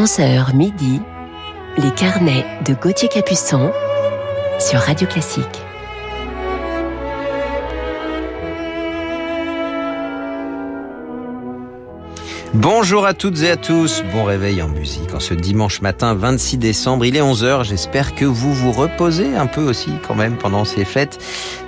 11h midi, les carnets de Gauthier Capuçon sur Radio Classique. Bonjour à toutes et à tous, bon réveil en musique. En ce dimanche matin 26 décembre, il est 11h, j'espère que vous vous reposez un peu aussi quand même pendant ces fêtes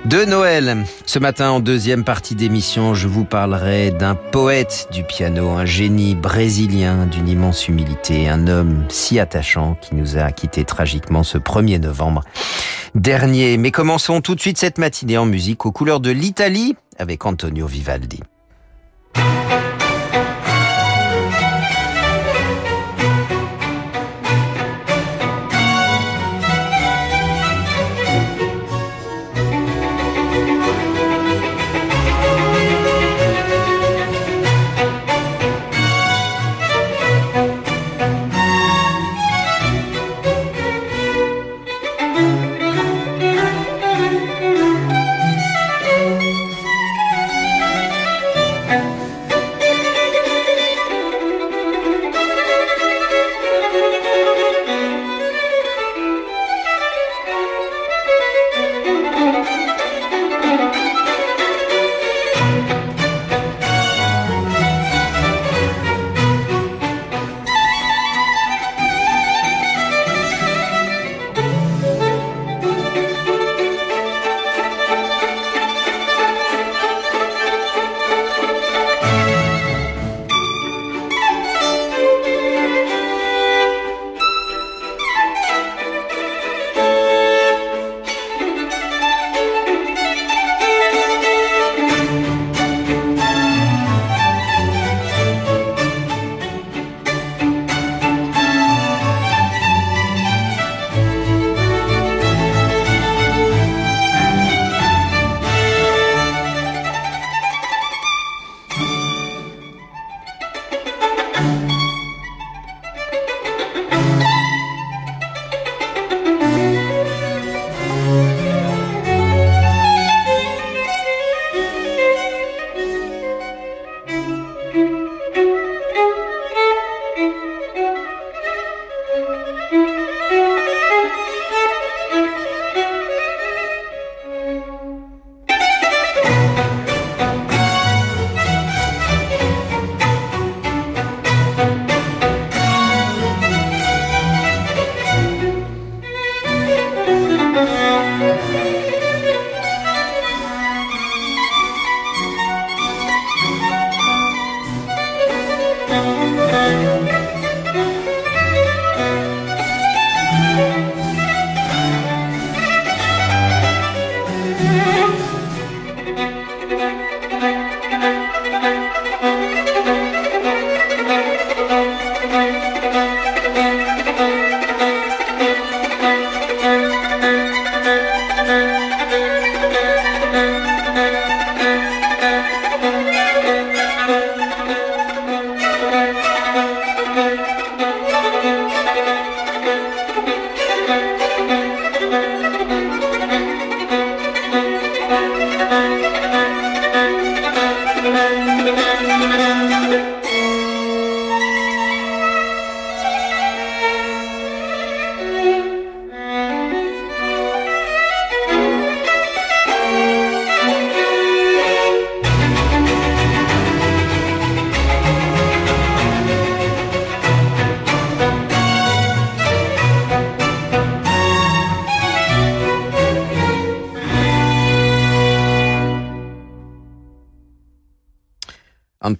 de Noël. Ce matin, en deuxième partie d'émission, je vous parlerai d'un poète du piano, un génie brésilien d'une immense humilité, un homme si attachant qui nous a quittés tragiquement ce 1er novembre dernier. Mais commençons tout de suite cette matinée en musique aux couleurs de l'Italie avec Antonio Vivaldi.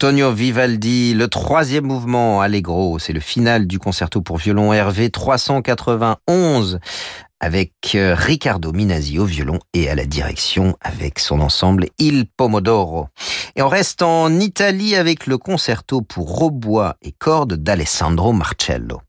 Antonio Vivaldi, le troisième mouvement Allegro, c'est le final du concerto pour violon RV 391 avec euh, Riccardo Minasi au violon et à la direction avec son ensemble Il Pomodoro. Et on reste en Italie avec le concerto pour hautbois et cordes d'Alessandro Marcello.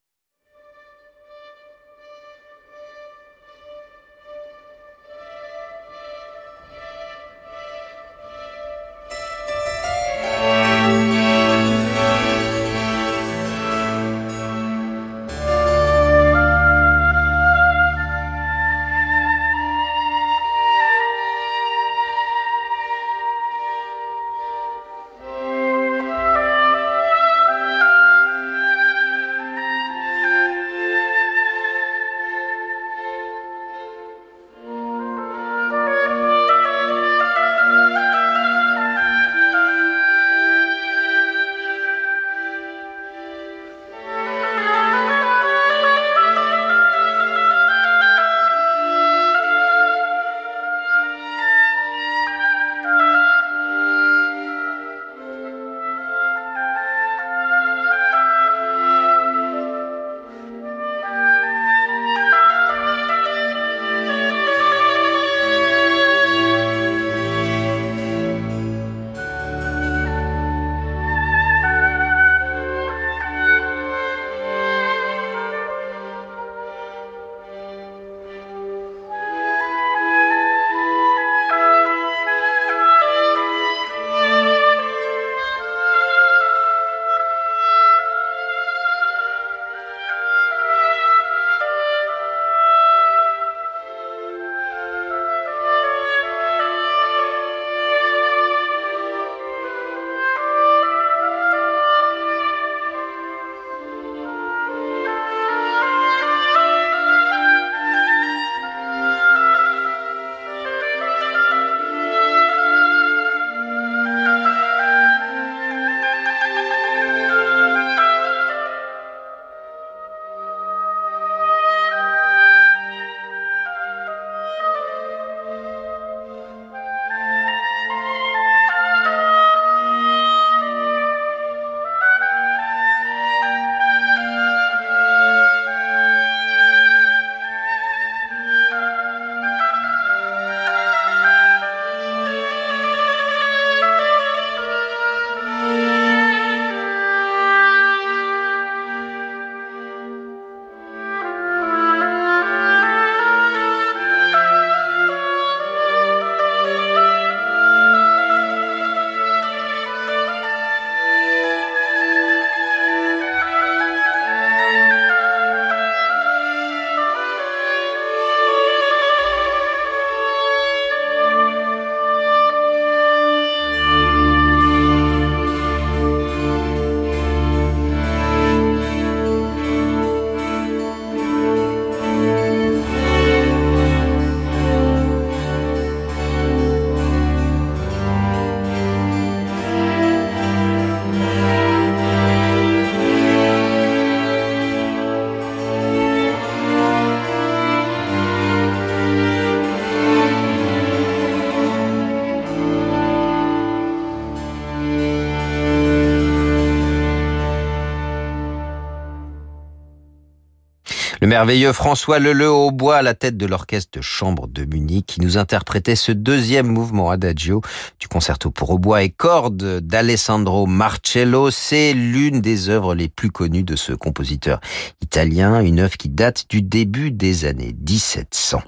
Merveilleux François Leleu au bois à la tête de l'orchestre de chambre de Munich qui nous interprétait ce deuxième mouvement adagio du concerto pour hautbois et cordes d'Alessandro Marcello. C'est l'une des œuvres les plus connues de ce compositeur italien, une œuvre qui date du début des années 1700.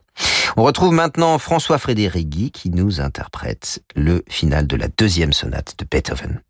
On retrouve maintenant François Frédérigui qui nous interprète le final de la deuxième sonate de Beethoven.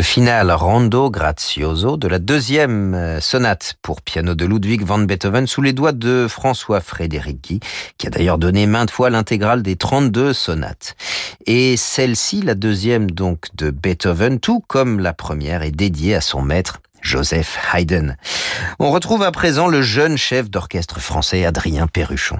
Le final rondo grazioso de la deuxième euh, sonate pour piano de Ludwig van Beethoven sous les doigts de François Frédéric Guy, qui a d'ailleurs donné maintes fois l'intégrale des 32 sonates. Et celle-ci, la deuxième donc de Beethoven, tout comme la première, est dédiée à son maître Joseph Haydn. On retrouve à présent le jeune chef d'orchestre français Adrien Perruchon.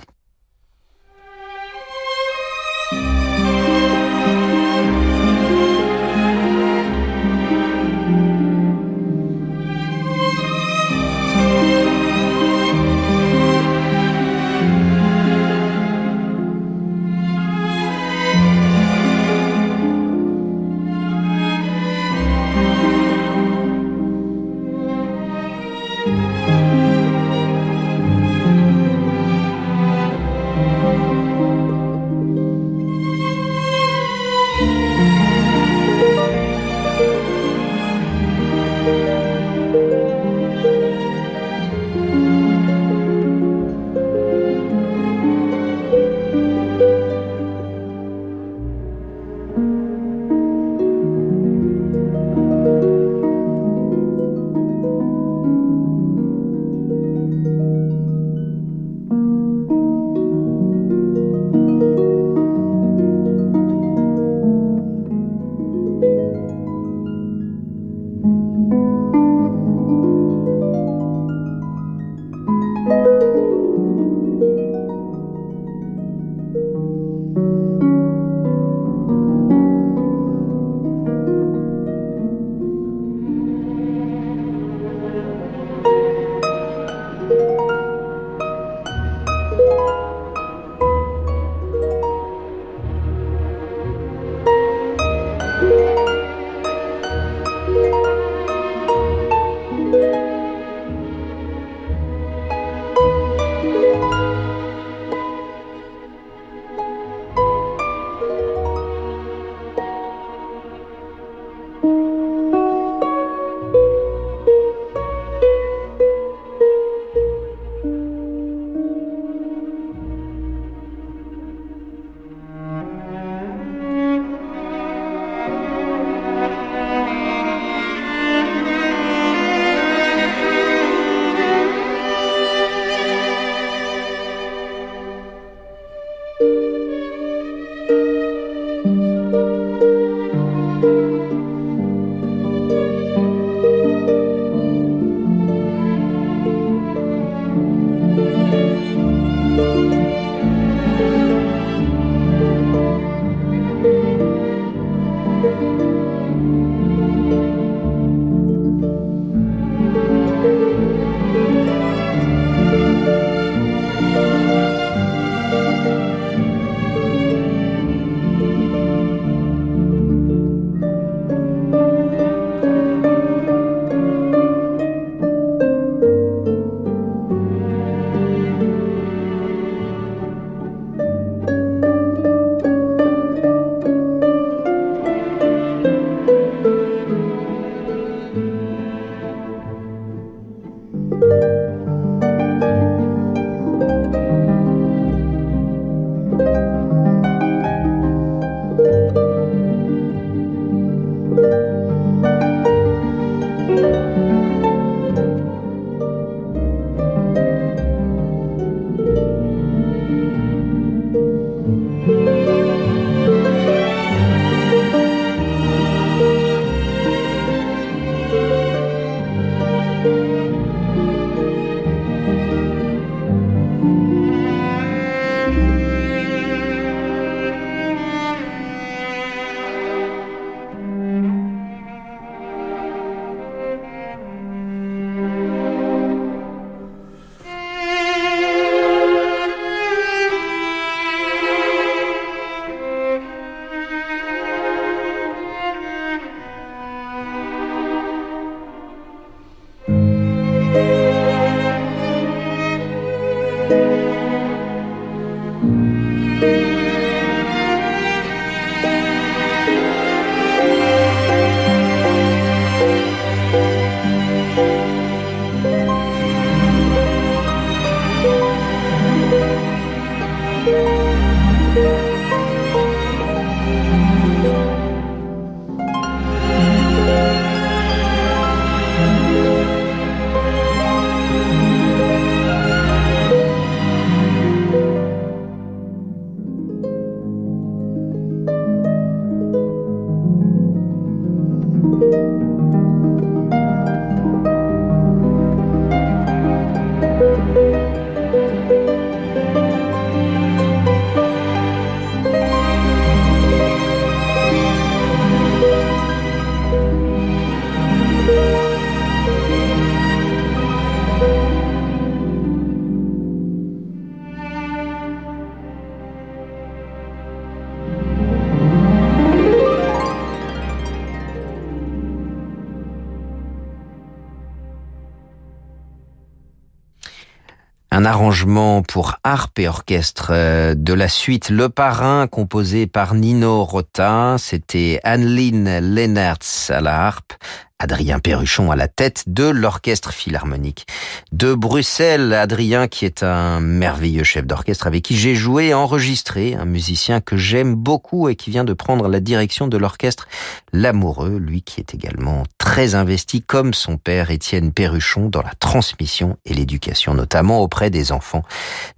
Un arrangement pour harpe et orchestre euh, de la suite Le Parrain composé par Nino Rota. C'était Anne-Lynn Lennartz à la harpe, Adrien Perruchon à la tête de l'Orchestre Philharmonique de Bruxelles. Adrien qui est un merveilleux chef d'orchestre avec qui j'ai joué et enregistré, un musicien que j'aime beaucoup et qui vient de prendre la direction de l'orchestre L'Amoureux, lui qui est également très investi comme son père Étienne Perruchon dans la transmission et l'éducation, notamment auprès des enfants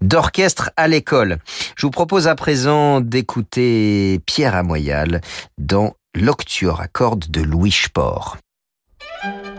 d'orchestre à l'école. Je vous propose à présent d'écouter Pierre Amoyal dans L'Octuor à cordes de Louis Sport. Le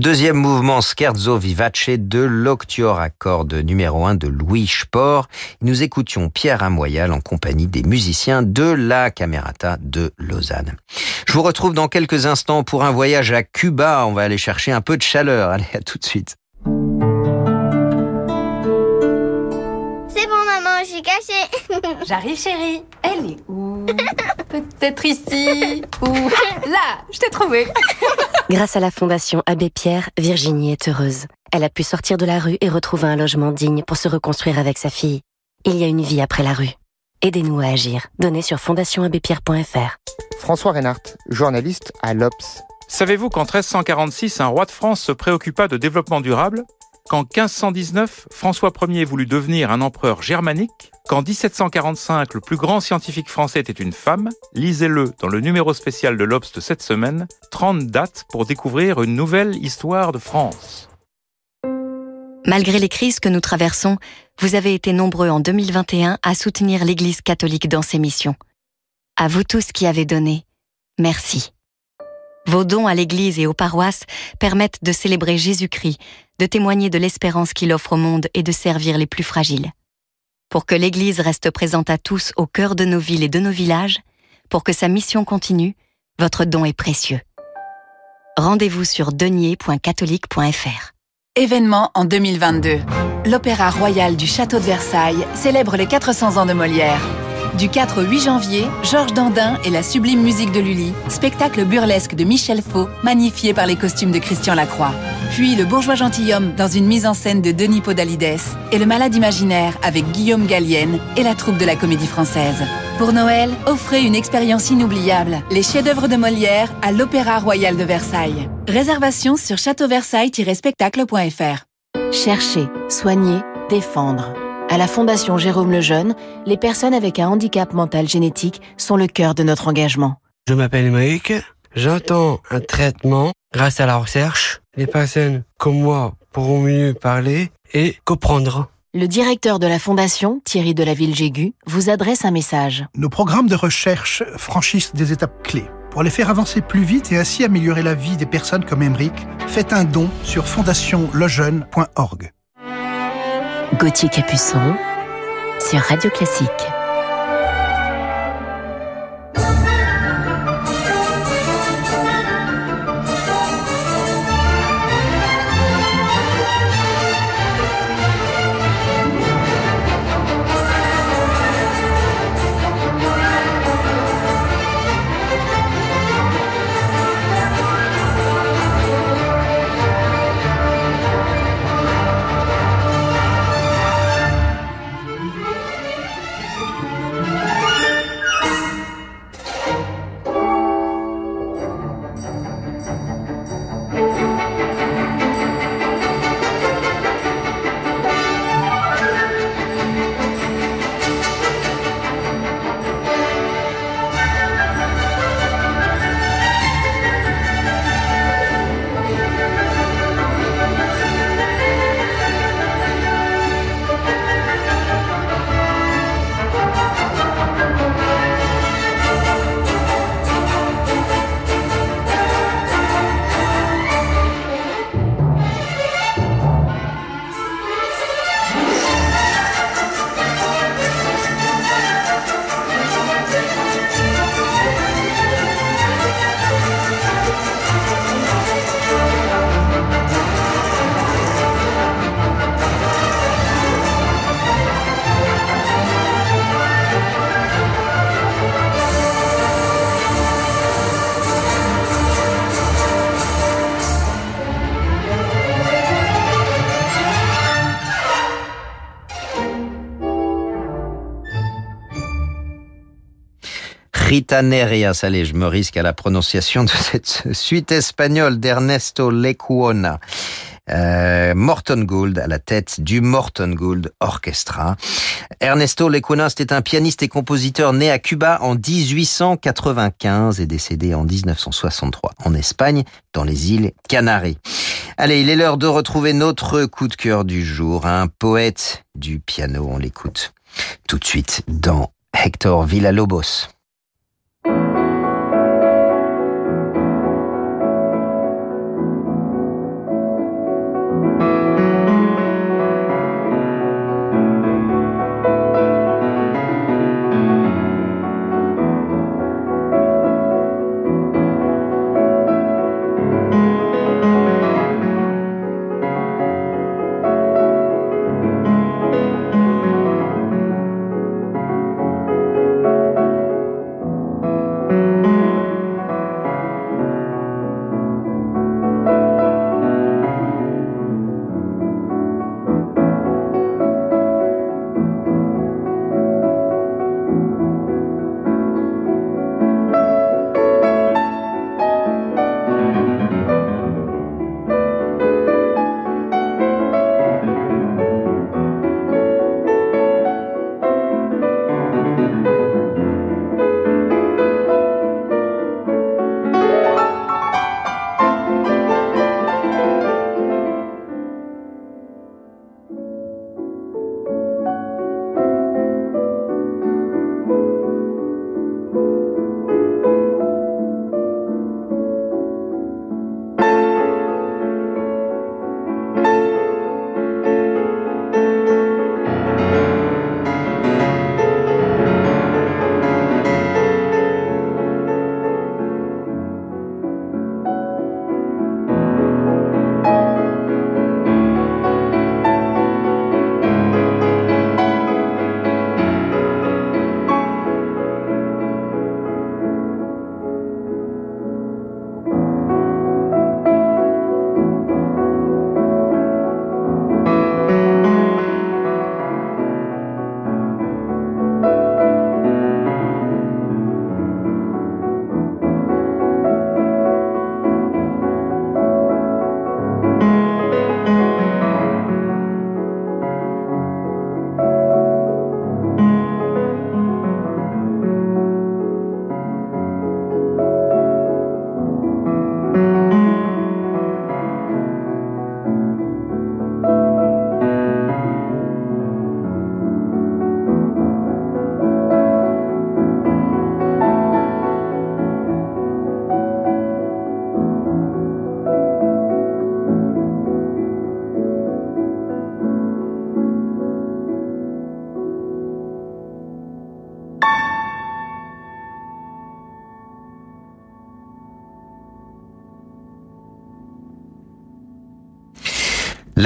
deuxième mouvement Scherzo Vivace de l'octuor à numéro 1 de Louis Spohr. Nous écoutions Pierre Amoyal en compagnie des musiciens de la Camerata de Lausanne. Je vous retrouve dans quelques instants pour un voyage à Cuba. On va aller chercher un peu de chaleur. Allez, à tout de suite. C'est bon, maman, j'ai caché. J'arrive, chérie. Elle est où Peut-être ici ou là. Je t'ai trouvé. Grâce à la Fondation Abbé Pierre, Virginie est heureuse. Elle a pu sortir de la rue et retrouver un logement digne pour se reconstruire avec sa fille. Il y a une vie après la rue. Aidez-nous à agir. Donnez sur fondationabbépierre.fr. François Reinhardt, journaliste à l'Obs. Savez-vous qu'en 1346, un roi de France se préoccupa de développement durable? Qu'en 1519, François Ier voulut devenir un empereur germanique Qu'en 1745, le plus grand scientifique français était une femme Lisez-le dans le numéro spécial de l'Obs de cette semaine, 30 dates pour découvrir une nouvelle histoire de France. Malgré les crises que nous traversons, vous avez été nombreux en 2021 à soutenir l'Église catholique dans ses missions. À vous tous qui avez donné, merci. Vos dons à l'Église et aux paroisses permettent de célébrer Jésus-Christ, de témoigner de l'espérance qu'il offre au monde et de servir les plus fragiles. Pour que l'Église reste présente à tous au cœur de nos villes et de nos villages, pour que sa mission continue, votre don est précieux. Rendez-vous sur denier.catholique.fr. Événement en 2022. L'Opéra Royal du Château de Versailles célèbre les 400 ans de Molière. Du 4 au 8 janvier, Georges Dandin et la sublime musique de Lully, spectacle burlesque de Michel Faux, magnifié par les costumes de Christian Lacroix. Puis Le Bourgeois Gentilhomme dans une mise en scène de Denis Podalides et Le Malade Imaginaire avec Guillaume Gallienne et la troupe de la Comédie Française. Pour Noël, offrez une expérience inoubliable. Les chefs-d'œuvre de Molière à l'Opéra Royal de Versailles. Réservation sur châteauversailles-spectacle.fr. Chercher, soigner, défendre. À la Fondation Jérôme Lejeune, les personnes avec un handicap mental génétique sont le cœur de notre engagement. Je m'appelle Émeric. J'entends un traitement grâce à la recherche. Les personnes comme moi pourront mieux parler et comprendre. Le directeur de la Fondation, Thierry de la Ville-Jégu, vous adresse un message. Nos programmes de recherche franchissent des étapes clés. Pour les faire avancer plus vite et ainsi améliorer la vie des personnes comme Emmerich, faites un don sur fondationlejeune.org. Gauthier Capuçon sur Radio Classique. Ritanerias. Allez, je me risque à la prononciation de cette suite espagnole d'Ernesto Lecuona. Euh, Morton Gould à la tête du Morton Gould Orchestra. Ernesto Lecuona, c'était un pianiste et compositeur né à Cuba en 1895 et décédé en 1963 en Espagne, dans les îles Canaries. Allez, il est l'heure de retrouver notre coup de cœur du jour, un poète du piano, on l'écoute tout de suite dans Hector Villalobos.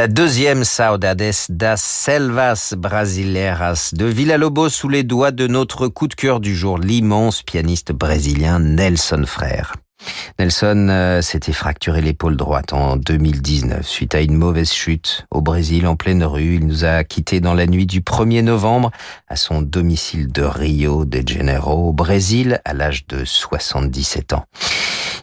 La deuxième Saudades das Selvas Brasileiras de Villa-Lobos sous les doigts de notre coup de cœur du jour, l'immense pianiste brésilien Nelson Frère. Nelson euh, s'était fracturé l'épaule droite en 2019 suite à une mauvaise chute au Brésil en pleine rue. Il nous a quittés dans la nuit du 1er novembre à son domicile de Rio de Janeiro au Brésil à l'âge de 77 ans.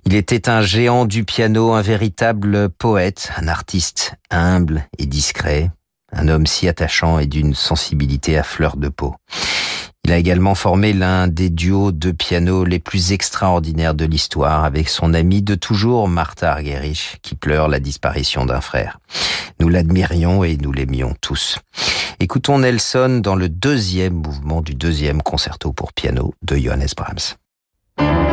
Il était un géant du piano, un véritable poète, un artiste humble et discret, un homme si attachant et d'une sensibilité à fleur de peau. Il a également formé l'un des duos de piano les plus extraordinaires de l'histoire avec son ami de toujours, Martha Argerich, qui pleure la disparition d'un frère. Nous l'admirions et nous l'aimions tous. Écoutons Nelson dans le deuxième mouvement du deuxième concerto pour piano de Johannes Brahms.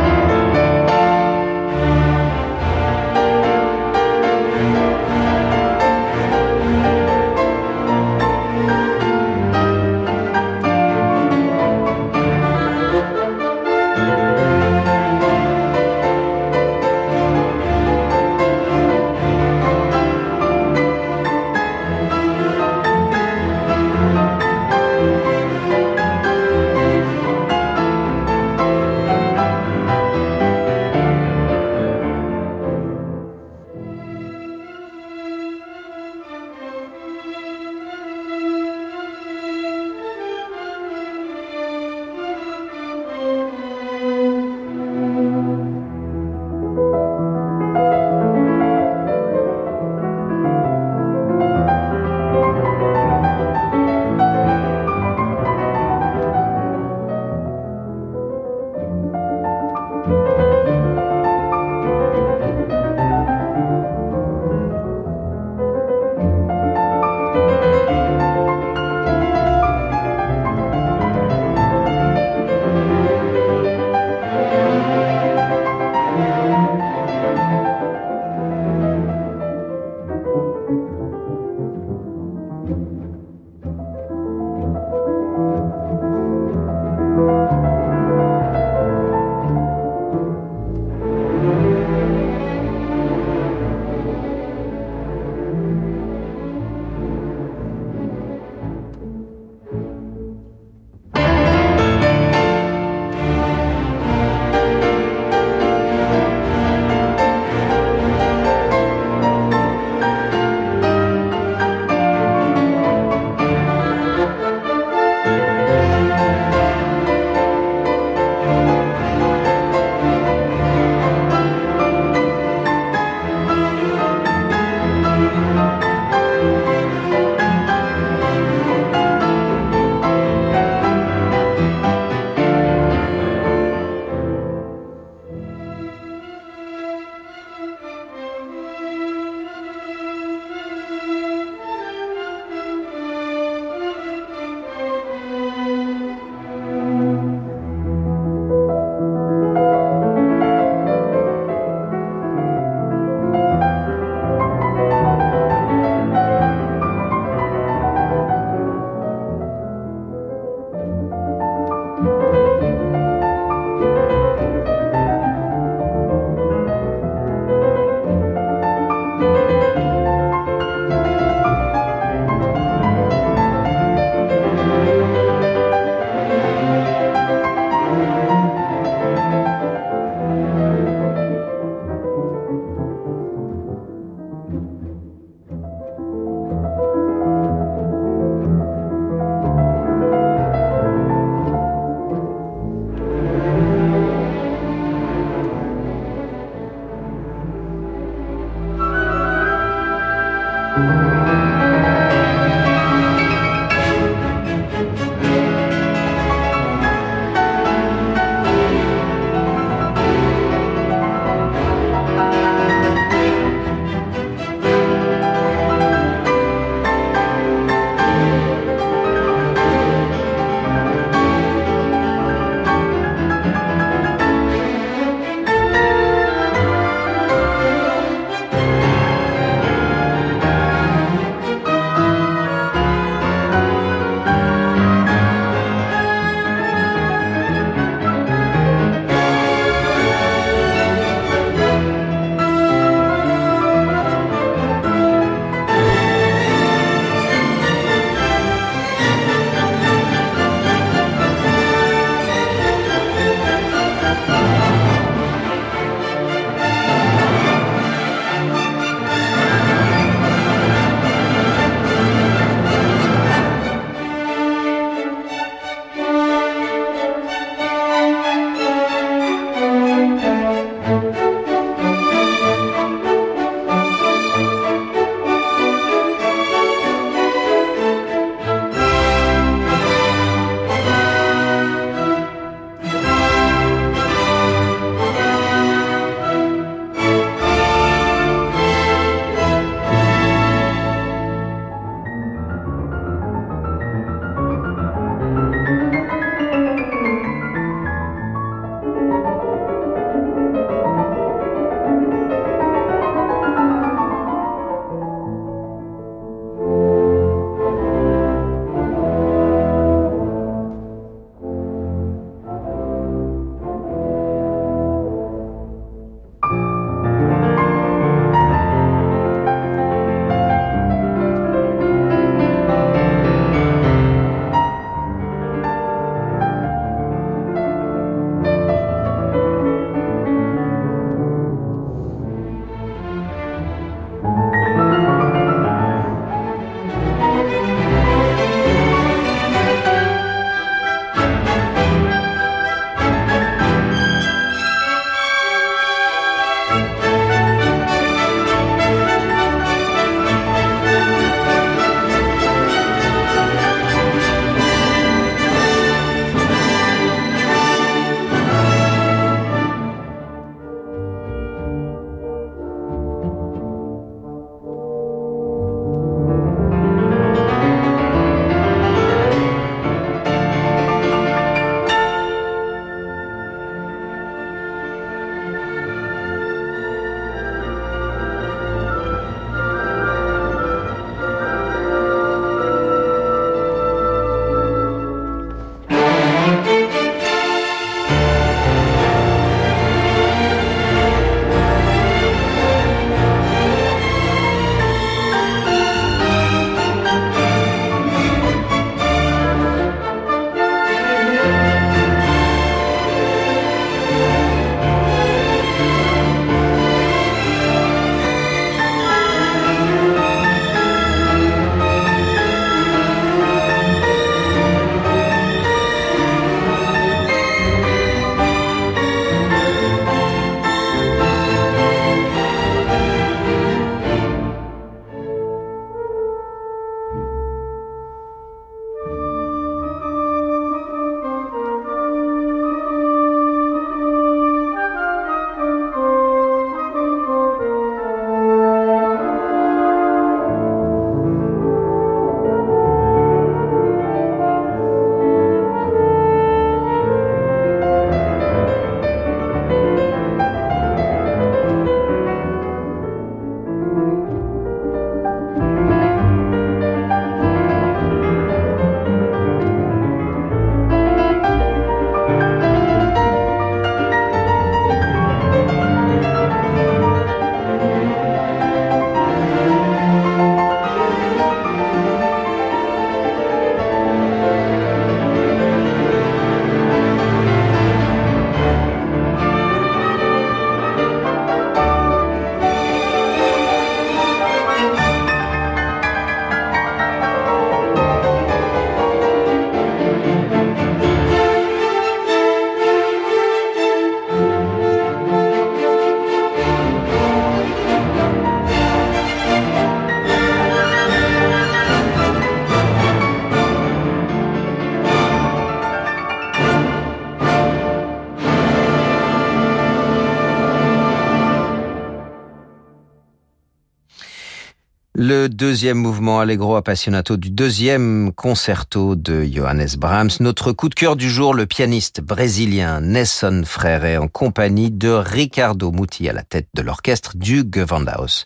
Deuxième mouvement Allegro appassionato du deuxième concerto de Johannes Brahms. Notre coup de cœur du jour, le pianiste brésilien Nelson Freire en compagnie de Ricardo Muti à la tête de l'orchestre du Gewandhaus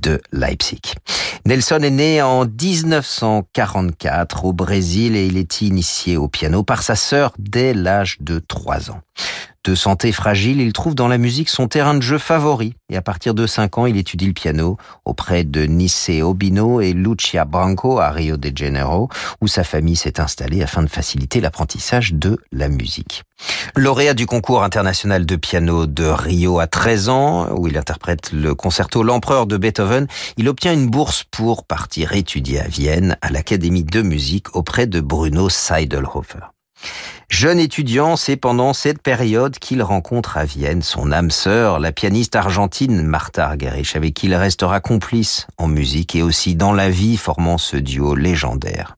de Leipzig. Nelson est né en 1944 au Brésil et il est initié au piano par sa sœur dès l'âge de 3 ans. De santé fragile, il trouve dans la musique son terrain de jeu favori et à partir de 5 ans, il étudie le piano auprès de Nice Obino et Lucia Branco à Rio de Janeiro où sa famille s'est installée afin de faciliter l'apprentissage de la musique. Lauréat du concours international de piano de Rio à 13 ans, où il interprète le concerto L'Empereur de Beethoven, il obtient une bourse pour partir étudier à Vienne à l'Académie de musique auprès de Bruno Seidelhofer. Jeune étudiant, c'est pendant cette période qu'il rencontre à Vienne son âme sœur, la pianiste argentine Martha Argerich, avec qui il restera complice en musique et aussi dans la vie, formant ce duo légendaire.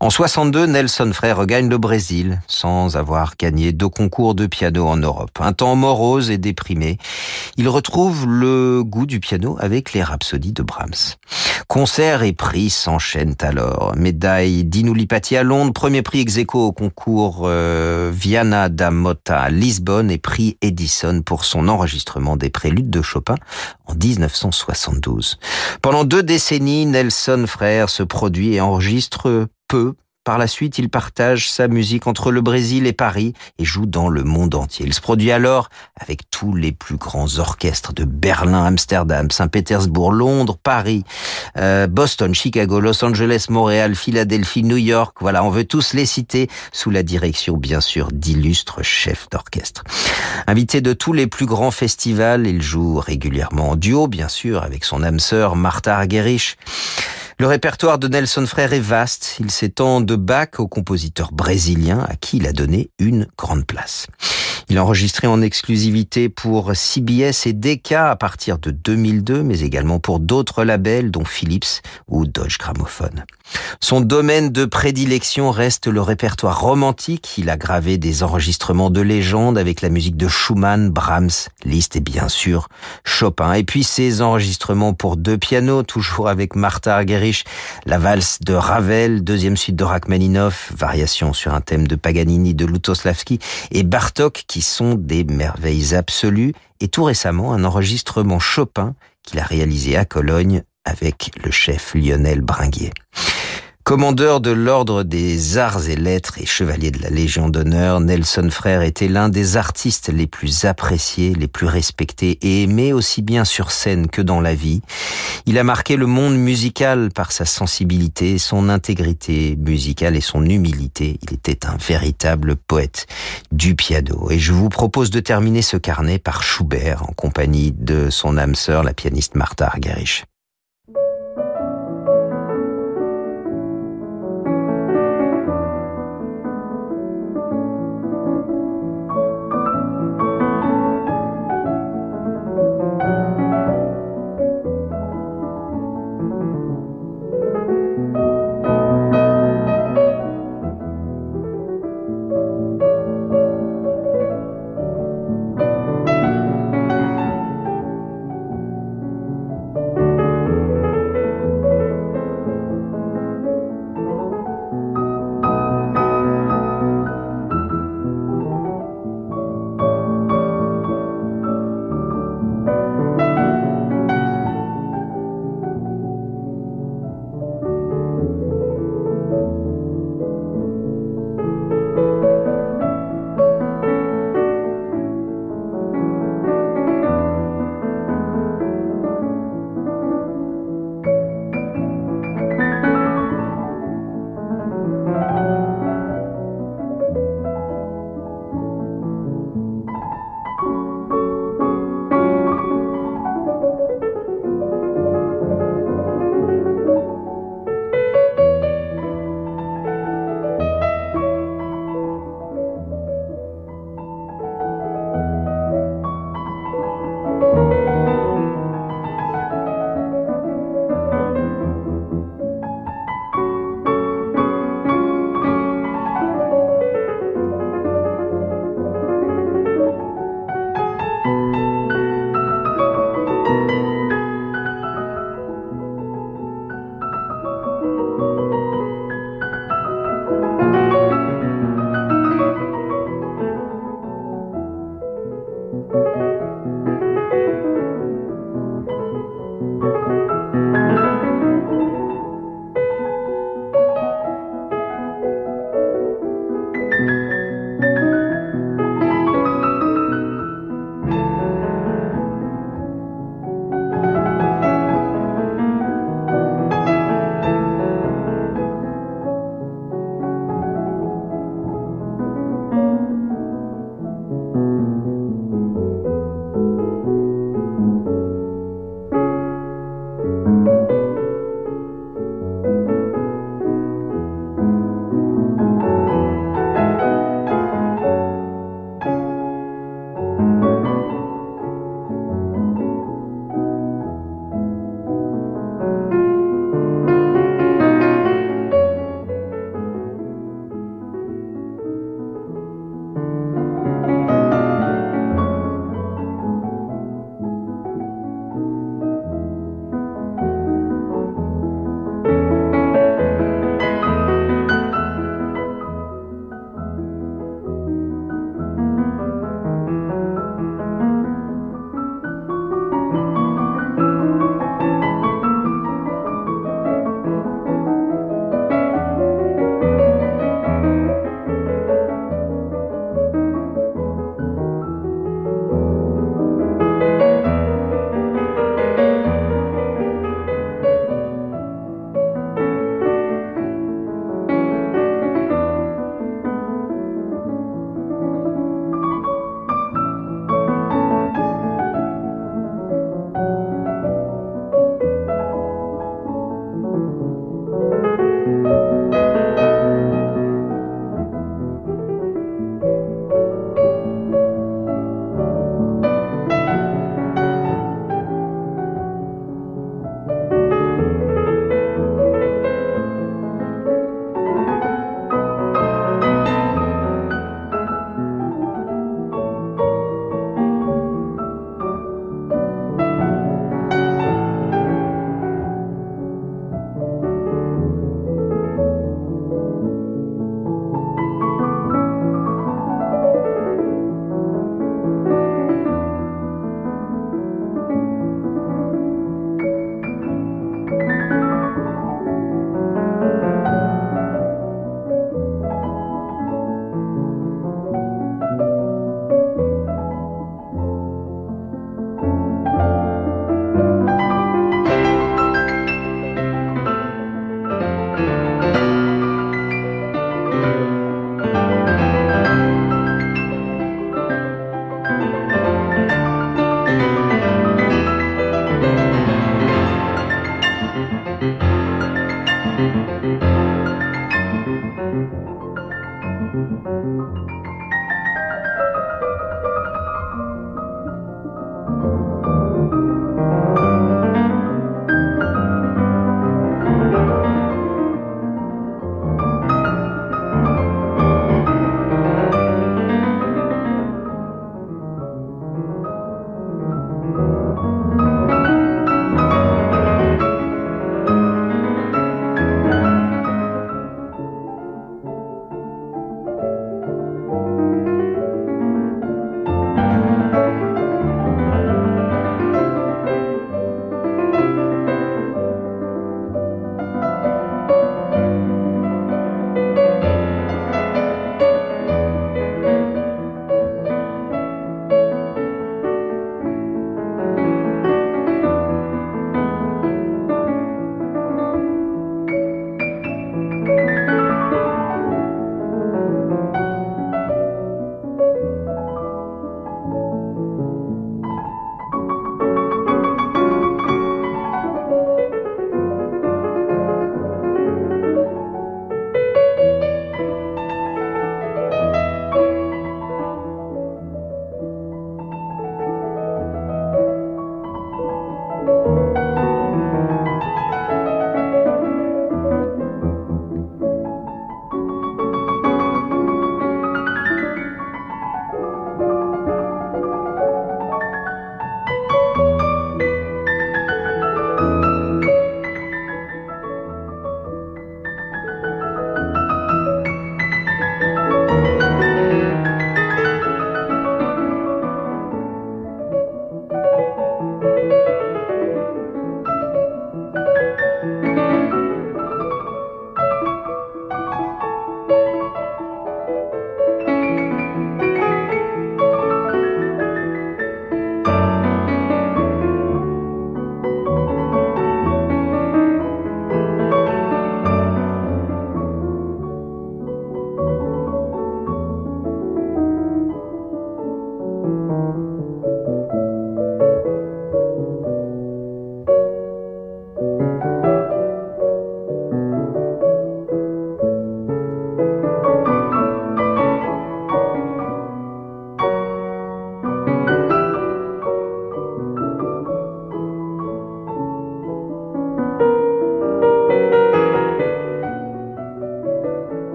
En 62, Nelson Frère regagne le Brésil sans avoir gagné de concours de piano en Europe. Un temps morose et déprimé, il retrouve le goût du piano avec les rhapsodies de Brahms. Concerts et prix s'enchaînent alors. Médaille d'Inulipati à Londres, premier prix ex au concours euh, Viana da Motta à Lisbonne et prix Edison pour son enregistrement des préludes de Chopin en 1972. Pendant deux décennies, Nelson Frère se produit et enregistre peu par la suite, il partage sa musique entre le Brésil et Paris et joue dans le monde entier. Il se produit alors avec tous les plus grands orchestres de Berlin, Amsterdam, Saint-Pétersbourg, Londres, Paris, euh, Boston, Chicago, Los Angeles, Montréal, Philadelphie, New York. Voilà, on veut tous les citer sous la direction, bien sûr, d'illustres chefs d'orchestre. Invité de tous les plus grands festivals, il joue régulièrement en duo, bien sûr, avec son âme sœur Martha Argerich. Le répertoire de Nelson Frère est vaste. Il s'étend de Bach au compositeur brésilien à qui il a donné une grande place. Il a enregistré en exclusivité pour CBS et Decca à partir de 2002, mais également pour d'autres labels dont Philips ou Dodge Gramophone. Son domaine de prédilection reste le répertoire romantique. Il a gravé des enregistrements de légende avec la musique de Schumann, Brahms, Liszt et bien sûr Chopin. Et puis ses enregistrements pour deux pianos, toujours avec Martha Argerich, la valse de Ravel, deuxième suite de Rachmaninoff, variation sur un thème de Paganini, de Lutoslavski et Bartok qui sont des merveilles absolues. Et tout récemment, un enregistrement Chopin qu'il a réalisé à Cologne avec le chef Lionel Bringuier. Commandeur de l'ordre des arts et lettres et chevalier de la Légion d'honneur, Nelson Frère était l'un des artistes les plus appréciés, les plus respectés et aimés aussi bien sur scène que dans la vie. Il a marqué le monde musical par sa sensibilité, son intégrité musicale et son humilité. Il était un véritable poète du piano. Et je vous propose de terminer ce carnet par Schubert en compagnie de son âme sœur, la pianiste Martha Argerich.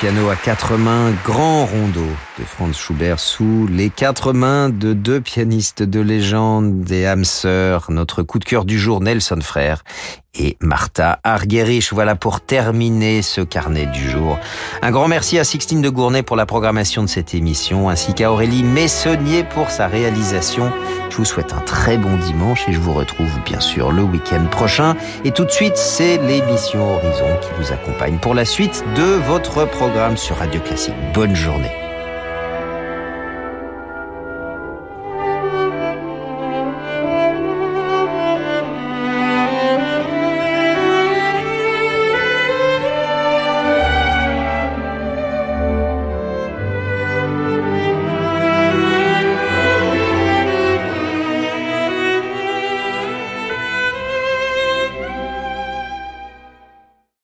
Piano à quatre mains, grand rondo Franz Schubert sous les quatre mains de deux pianistes de légende des âmes sœurs, notre coup de cœur du jour Nelson Frère et Martha Argerich. Voilà pour terminer ce carnet du jour. Un grand merci à Sixtine de Gournay pour la programmation de cette émission, ainsi qu'à Aurélie Messonnier pour sa réalisation. Je vous souhaite un très bon dimanche et je vous retrouve bien sûr le week-end prochain. Et tout de suite, c'est l'émission Horizon qui vous accompagne pour la suite de votre programme sur Radio Classique. Bonne journée.